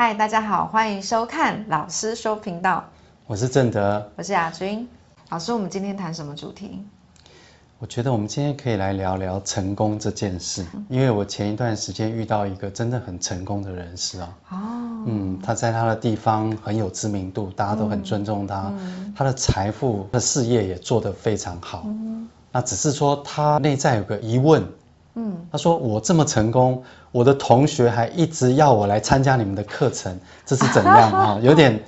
嗨，大家好，欢迎收看老师说频道。我是正德，我是亚君。老师，我们今天谈什么主题？我觉得我们今天可以来聊聊成功这件事，因为我前一段时间遇到一个真的很成功的人士啊。哦。嗯，他在他的地方很有知名度，大家都很尊重他。嗯。他的财富、他的事业也做得非常好。嗯。那只是说他内在有个疑问。嗯。他说：“我这么成功，我的同学还一直要我来参加你们的课程，这是怎样 啊？有点。”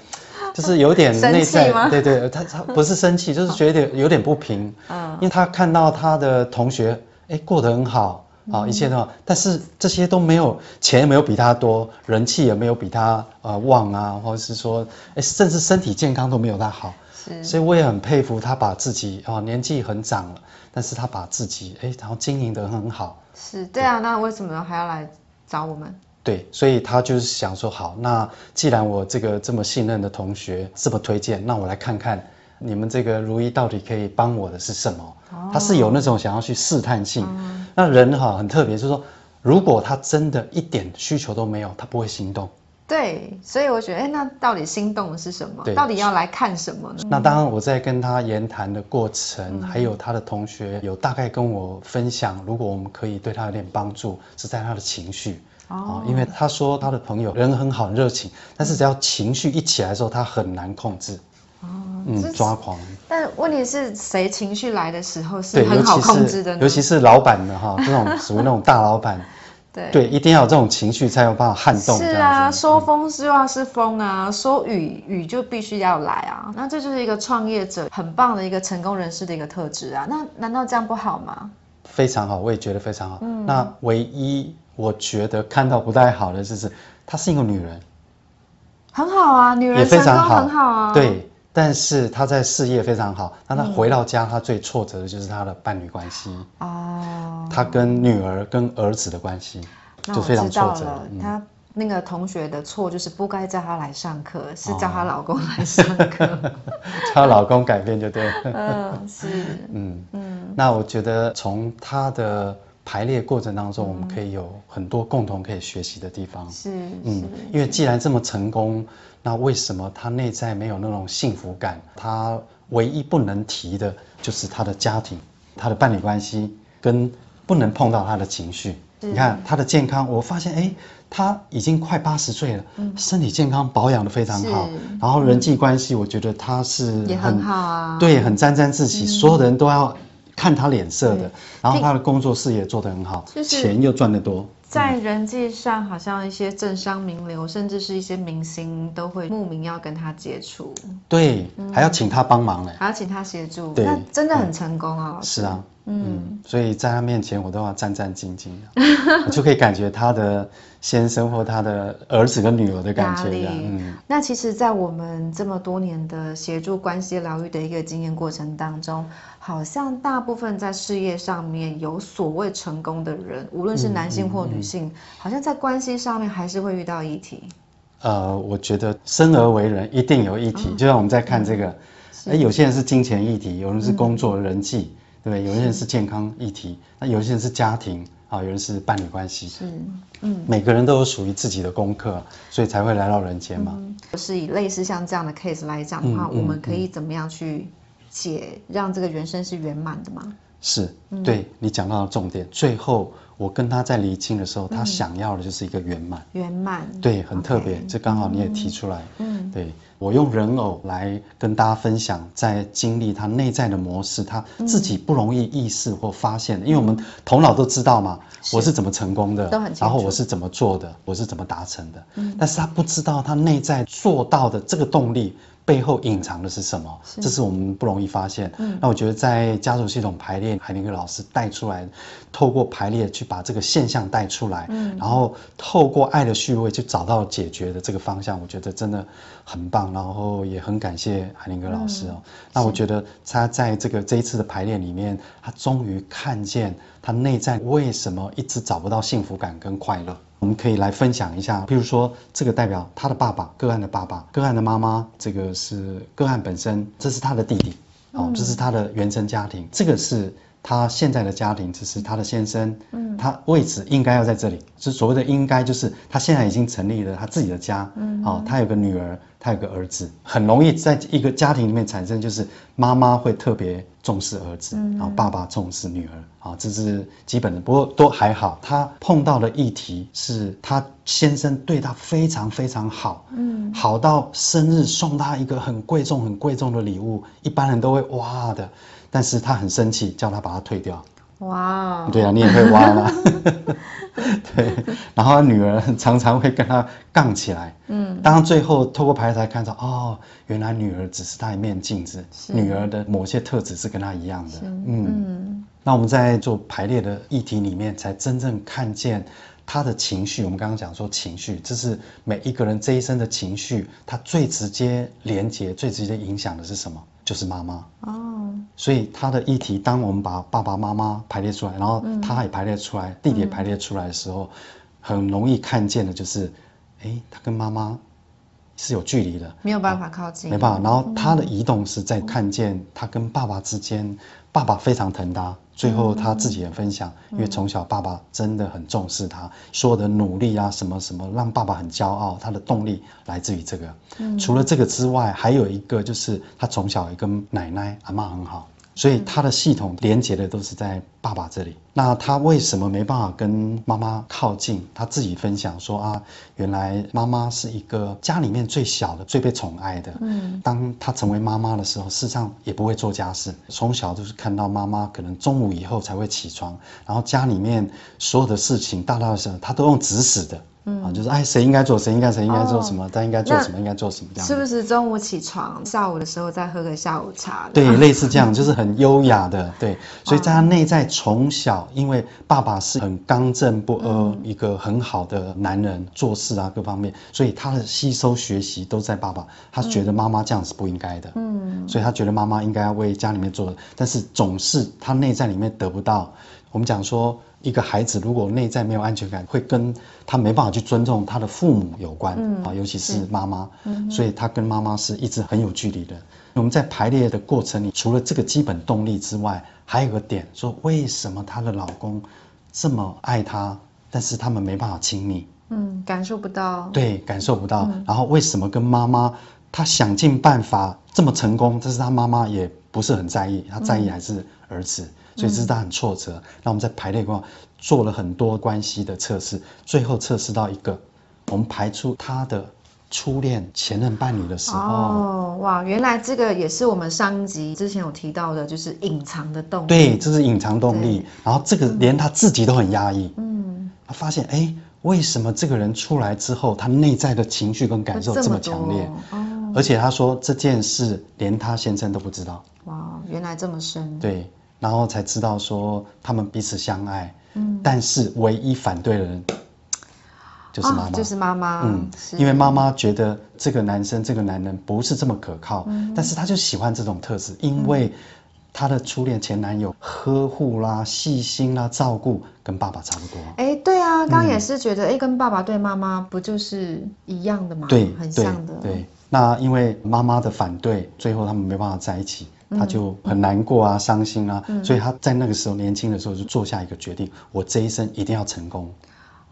就是有点内在，对对，他他不是生气，就是觉得有点不平，嗯，因为他看到他的同学，哎，过得很好，啊，一切都好，但是这些都没有，钱也没有比他多，人气也没有比他呃旺啊，或者是说，哎，甚至身体健康都没有他好，是，所以我也很佩服他把自己啊年纪很长了，但是他把自己哎然后经营得很好，是对啊，那为什么还要来找我们？对，所以他就是想说，好，那既然我这个这么信任的同学这么推荐，那我来看看你们这个如意到底可以帮我的是什么？哦、他是有那种想要去试探性。嗯、那人哈很特别，就是说，如果他真的一点需求都没有，他不会心动。对，所以我觉得，哎，那到底心动的是什么？对到底要来看什么呢？那当然，我在跟他言谈的过程，嗯、还有他的同学有大概跟我分享，如果我们可以对他有点帮助，是在他的情绪。哦，因为他说他的朋友人很好，很热情，但是只要情绪一起来的时候，他很难控制。哦，嗯，抓狂。但问题是谁情绪来的时候是很好控制的呢？尤其是老板的哈，这种属于那种大老板。对对，一定要有这种情绪才有办法撼动。是啊，说风是要是风啊，嗯、说雨雨就必须要来啊。那这就是一个创业者很棒的一个成功人士的一个特质啊。那难道这样不好吗？非常好，我也觉得非常好。嗯，那唯一。我觉得看到不太好的就是，她是一个女人，很好啊，女人也非常好，很好啊。对，但是她在事业非常好，那她回到家，她最挫折的就是她的伴侣关系。哦，她跟女儿、跟儿子的关系就非常挫折。她那个同学的错就是不该叫她来上课，是叫她老公来上课，叫她老公改变就对了。嗯，是，嗯。嗯，那我觉得从她的。排列过程当中，我们可以有很多共同可以学习的地方。是，嗯，因为既然这么成功，那为什么他内在没有那种幸福感？他唯一不能提的就是他的家庭、他的伴侣关系，跟不能碰到他的情绪。你看他的健康，我发现，哎，他已经快八十岁了，嗯、身体健康保养的非常好。然后人际关系，我觉得他是很，也很好啊，对，很沾沾自喜，嗯、所有的人都要。看他脸色的，然后他的工作事业做得很好，就是钱又赚得多。在人际上，好像一些政商名流，甚至是一些明星，都会慕名要跟他接触。对，还要请他帮忙呢，还要请他协助。对，那真的很成功啊！是啊。嗯，所以在他面前我都要战战兢兢的，我就可以感觉他的先生或他的儿子跟女儿的感觉一样。嗯，那其实，在我们这么多年的协助关系疗愈的一个经验过程当中，好像大部分在事业上面有所谓成功的人，无论是男性或女性，嗯嗯嗯、好像在关系上面还是会遇到议题。呃，我觉得生而为人一定有议题，嗯、就像我们在看这个，哎，有些人是金钱议题，有人是工作人际。嗯对，有些人是健康议题，那有些人是家庭啊，有人是伴侣关系。是，嗯，每个人都有属于自己的功课，所以才会来到人间嘛。嗯，是以类似像这样的 case 来讲的话，嗯嗯嗯，我们可以怎么样去解，让这个人生是圆满的吗？是，对，你讲到了重点，最后。我跟他在离清的时候，他想要的就是一个圆满。圆满。对，很特别，这刚好你也提出来。嗯。对，我用人偶来跟大家分享，在经历他内在的模式，他自己不容易意识或发现的，因为我们头脑都知道嘛，我是怎么成功的，然后我是怎么做的，我是怎么达成的。嗯。但是他不知道他内在做到的这个动力。背后隐藏的是什么？是这是我们不容易发现。嗯，那我觉得在家族系统排列，海宁格老师带出来，透过排列去把这个现象带出来，嗯，然后透过爱的序位去找到解决的这个方向，我觉得真的很棒。然后也很感谢海宁格老师哦。嗯，那我觉得他在这个这一次的排列里面，他终于看见他内在为什么一直找不到幸福感跟快乐。我们可以来分享一下，譬如说，这个代表他的爸爸，个案的爸爸，个案的妈妈，这个是个案本身，这是他的弟弟，哦，这是他的原生家庭，这个是他现在的家庭，这是他的先生，嗯，他位置应该要在这里，就所谓的应该，就是他现在已经成立了他自己的家，嗯，哦，他有个女儿，他有个儿子，很容易在一个家庭里面产生，就是妈妈会特别重视儿子，然后爸爸重视女儿，啊，这是基本的，不过都还好。他碰到的议题是他先生对他非常非常好，嗯，好到生日送他一个很贵重很贵重的礼物，一般人都会哇的，但是他很生气，叫他把它退掉。哇，对啊，你也会挖吗？对，然后女儿常常会跟他杠起来。嗯，当最后透过牌才看到，哦，原来女儿只是他一面镜子，女儿的某些特质是跟他一样的。嗯，嗯，那我们在做排列的议题里面，才真正看见他的情绪。我们刚刚讲说情绪，这是每一个人这一生的情绪，他最直接连接、最直接影响的是什么？就是妈妈。哦，所以他的议题，当我们把爸爸妈妈排列出来，然后他也排列出来，嗯、弟弟也排列出来的时候，嗯、很容易看见的就是，哎，他跟妈妈是有距离的，没有办法靠近，没办法。然后他的移动是在看见他跟爸爸之间，爸爸非常疼他。最后他自己也分享，因为从小爸爸真的很重视他，所有的努力啊，什么什么，让爸爸很骄傲。他的动力来自于这个。除了这个之外，还有一个就是他从小也跟奶奶、阿妈很好。所以他的系统连接的都是在爸爸这里。那他为什么没办法跟妈妈靠近？他自己分享说啊，原来妈妈是一个家里面最小的、最被宠爱的。嗯。当他成为妈妈的时候，事实上也不会做家事。从小就是看到妈妈可能中午以后才会起床，然后家里面所有的事情，大大小小，他都用指使的。嗯，啊，就是哎，谁应该做，谁应该谁应该做什么，他、哦、应该做什么，应该做什么这样。是不是中午起床，下午的时候再喝个下午茶？对，类似这样，就是很优雅的，对。所以在他内在从小，因为爸爸是很刚正不阿，嗯、一个很好的男人，做事啊各方面，所以他的吸收学习都在爸爸。他觉得妈妈这样是不应该的，嗯，所以他觉得妈妈应该要为家里面做，但是总是他内在里面得不到。我们讲说。一个孩子如果内在没有安全感，会跟他没办法去尊重他的父母有关啊，嗯、尤其是妈妈，嗯所以他跟妈妈是一直很有距离的。嗯、我们在排列的过程里，除了这个基本动力之外，还有个点，说为什么她的老公这么爱她，但是他们没办法亲密？嗯，感受不到。对，感受不到。嗯、然后为什么跟妈妈，她想尽办法这么成功，但是她妈妈也不是很在意，她在意还是儿子。嗯所以这是她很挫折。那我们在排列过做了很多关系的测试，最后测试到一个，我们排出她的初恋前任伴侣的时候。哦，哇，原来这个也是我们上一集之前有提到的，就是隐藏的动力。对，这是隐藏动力。然后这个连他自己都很压抑。嗯。他发现，哎，为什么这个人出来之后，他内在的情绪跟感受这么强烈？哦。而且他说这件事连他先生都不知道。哇，原来这么深。对。然后才知道说他们彼此相爱，嗯，但是唯一反对的人就是妈妈，哦、就是妈妈，嗯，因为妈妈觉得这个男生这个男人不是这么可靠，嗯、但是她就喜欢这种特质，因为她的初恋前男友呵护啦、细心啦、照顾，跟爸爸差不多。哎，对啊，刚也是觉得，哎、嗯，跟爸爸对妈妈不就是一样的吗？对，很像的。对，对，那因为妈妈的反对，最后他们没办法在一起。他就很难过啊，伤心啊，嗯、所以他在那个时候年轻的时候就做下一个决定，我这一生一定要成功。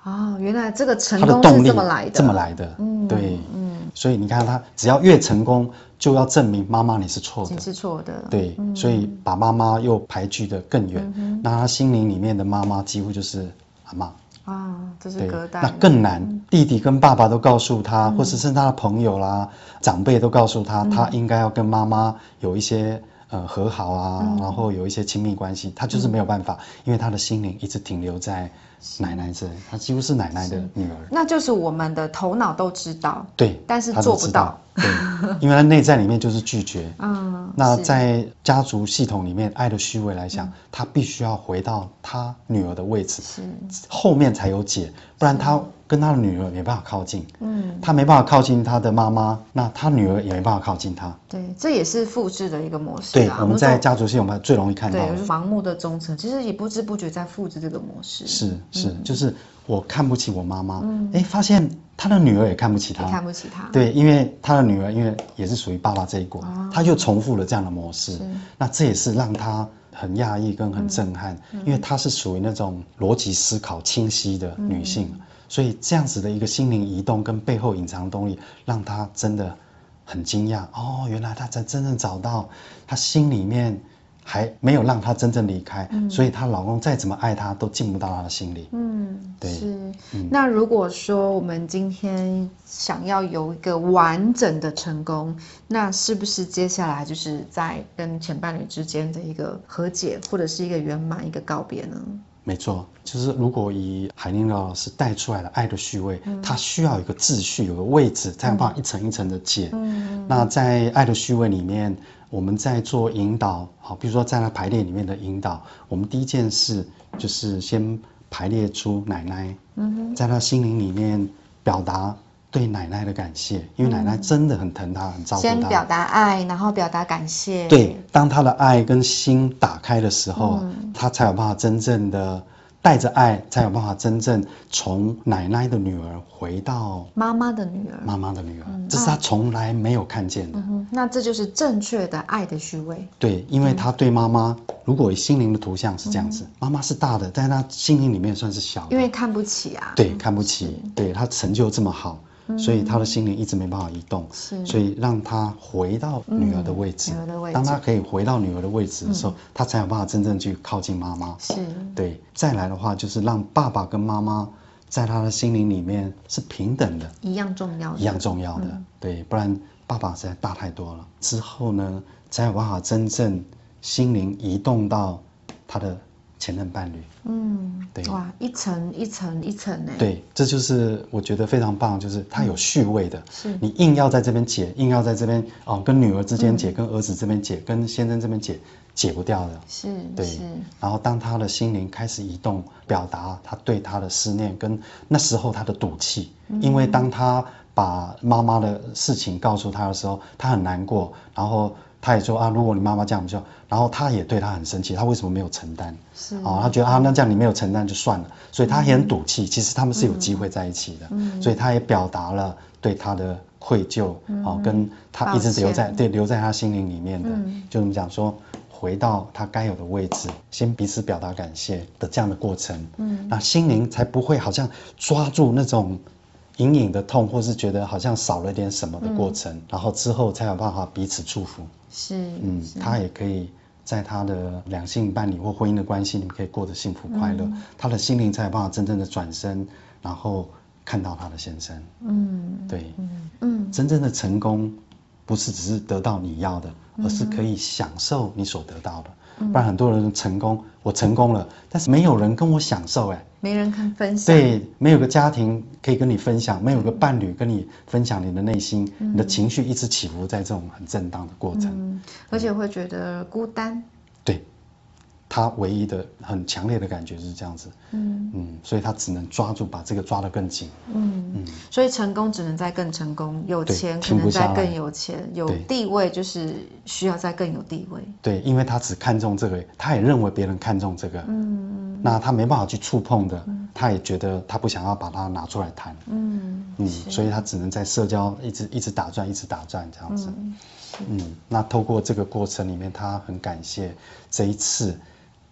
哦，原来这个成功是这么来的，这么来的，嗯，对，嗯，所以你看他只要越成功，就要证明妈妈你是错的，你是错的，对，嗯、所以把妈妈又排拒的更远，嗯、那他心灵里面的妈妈几乎就是阿妈。啊，这是隔代，那更难。嗯、弟弟跟爸爸都告诉他，嗯、或者是他的朋友啦、长辈都告诉他，嗯、他应该要跟妈妈有一些呃和好啊，嗯、然后有一些亲密关系。他就是没有办法，嗯、因为他的心灵一直停留在奶奶这里，他几乎是。奶奶的女儿。那就是。我们的头脑都知道，对，但是。做不到。对，因为他内在里面就是。拒绝。嗯，那在家族系统里面，爱的虚伪来讲，嗯、他必须要回到他女儿的位置，是。后面才有解，不然他跟他的女儿没办法靠近。嗯，他没办法靠近他的妈妈，那他女儿也没办法靠近他。对，这也是复制的一个模式。对，我们在家族系统最容易看到。对，就是盲目的忠诚，其实也不知不觉在复制这个模式。是是，嗯、就是我看不起我妈妈，嗯，哎，发现。他的女儿也看不起他，看不起他。对，因为他的女儿，因为也是属于爸爸这一国，他又重复了这样的模式。那这也是让他很讶异跟很震撼，嗯嗯、因为她是属于那种逻辑思考清晰的女性，嗯、所以这样子的一个心灵移动跟背后隐藏的动力，让她真的很惊讶哦，原来她才真正找到她心里面。还没有让她真正离开，嗯、所以她老公再怎么爱她，都进不到她的心里。嗯，对。是。嗯、那如果说我们今天想要有一个完整的成功，那是不是接下来就是在跟前伴侣之间的一个和解，或者是一个圆满、一个告别呢？没错，就是如果以海宁老师带出来的爱的序位，嗯、它需要有一个秩序，有个位置，才有办法一层一层的解。嗯。那在爱的序位里面。我们在做引导，好，比如说在那排列里面的引导，我们第一件事就是先排列出奶奶，嗯，在他心灵里面表达对奶奶的感谢，因为奶奶真的很疼他，很照顾他。先表达爱，然后表达感谢。对，当他的爱跟心打开的时候，嗯、他才有办法真正的。带着爱，才有办法真正从奶奶的女儿回到妈妈的女儿。妈妈的女儿，嗯、这是他从来没有看见的。嗯、那这就是正确的爱的虚位。对，因为他对妈妈，如果心灵的图像是这样子，嗯、妈妈是大的，但是他心灵里面算是小的。因为看不起啊。对，看不起。是对，他成就这么好。所以他的心灵一直没办法移动，所以让他回到女儿的位置。女儿的位置。当他可以回到女儿的位置的时候，他才有办法真正去靠近妈妈。是。对，再来的话就是让爸爸跟妈妈在他的心灵里面是平等的，一样重要的，一样重要的。对，不然爸爸实在大太多了。之后呢，才有办法真正心灵移动到他的。前任伴侣，嗯，对，哇，一层一层一层呢，对，这就是我觉得非常棒，就是他有序位的，是。你硬要在这边解，硬要在这边哦，跟女儿之间解，跟儿子这边解，跟先生这边解，解不掉的，是，对，是。然后当他的心灵开始移动，表达他对他的思念，跟那时候他的赌气，因为当他把妈妈的事情告诉他的时候，他很难过，然后。他也说啊，如果你妈妈这样就，然后他也对他很生气，他为什么没有承担？是啊，他觉得啊，那这样你没有承担就算了，所以他也很赌气。其实他们是有机会在一起的，嗯，所以他也表达了对他的愧疚，啊，跟他一直留在对留在他心灵里面的，就这么讲说，回到他该有的位置，先彼此表达感谢的这样的过程，嗯，那心灵才不会好像抓住那种。隐隐的痛，或是觉得好像少了点什么的过程，嗯、然后之后才有办法彼此祝福。是，嗯，他也可以在他的两性伴侣或婚姻的关系你们可以过得幸福快乐，嗯、他的心灵才有办法真正的转身，然后看到他的先生。嗯，对，嗯，嗯真正的成功不是只是得到你要的，而是可以享受你所得到的。不然很多人成功，我成功了，但是没有人跟我享受，哎，没人看分享，对，没有个家庭可以跟你分享，没有个伴侣跟你分享你的内心，你的情绪一直起伏在这种很震荡的过程，而且会觉得孤单，对。他唯一的很强烈的感觉就是这样子，嗯。嗯，所以他只能抓住，把这个抓得更紧，嗯。嗯，所以成功只能在更成功，有钱可能再更有钱，有地位就是需要在更有地位，对，因为他只看重这个，他也认为别人看重这个，嗯，那他没办法去触碰的，他也觉得他不想要把它拿出来谈，嗯嗯，所以他只能在社交一直一直打转，一直打转这样子，嗯，那透过这个过程里面，他很感谢这一次。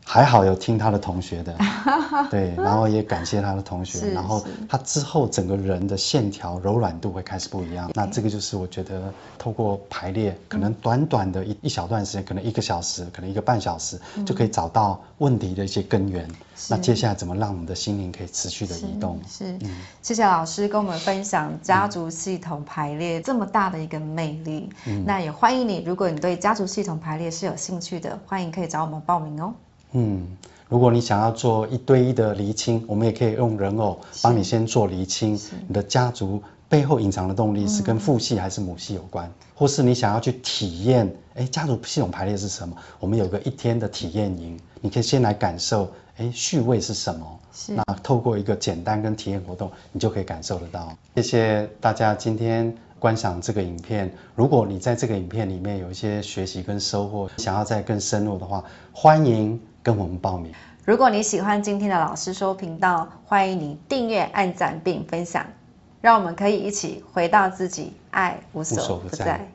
还好有听他的同学的，对，然后也感谢他的同学，然后他之后整个人的线条柔软度会开始不一样。那这个就是我觉得透过排列，可能短短的一一小段时间，可能一个小时，可能一个半小时，就可以找到问题的一些根源。那接下来怎么让我们的心灵可以持续的移动？是，谢谢老师跟我们分享家族系统排列这么大的一个魅力。那也欢迎你，如果你对家族系统排列是有兴趣的，欢迎可以找我们报名哦。嗯，如果你想要做一对一的厘清，我们也可以用人偶帮你先做厘清。你的家族背后隐藏的动力是跟父系还是母系有关，嗯、或是你想要去体验，哎，家族系统排列是什么？我们有个一天的体验营，你可以先来感受，哎，序位是什么？是。那透过一个简单跟体验活动，你就可以感受得到。谢谢大家今天观赏这个影片。如果你在这个影片里面有一些学习跟收获，想要再更深入的话，欢迎。跟我们报名。如果你喜欢今天的老师说频道，欢迎你订阅、按赞并分享，让我们可以一起回到自己，爱无所不在。